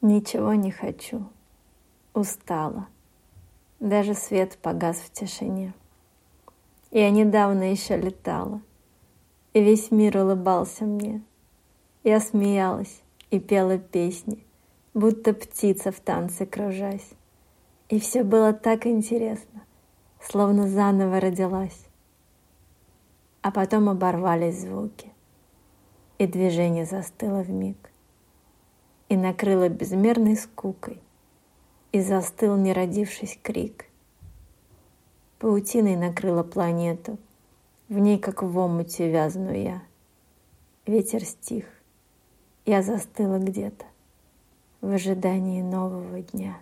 Ничего не хочу. Устала. Даже свет погас в тишине. Я недавно еще летала, и весь мир улыбался мне. Я смеялась и пела песни, будто птица в танце кружась. И все было так интересно, словно заново родилась. А потом оборвались звуки, и движение застыло в миг и накрыло безмерной скукой, и застыл, не родившись, крик. Паутиной накрыла планету, в ней, как в омуте, вязну я. Ветер стих, я застыла где-то в ожидании нового дня.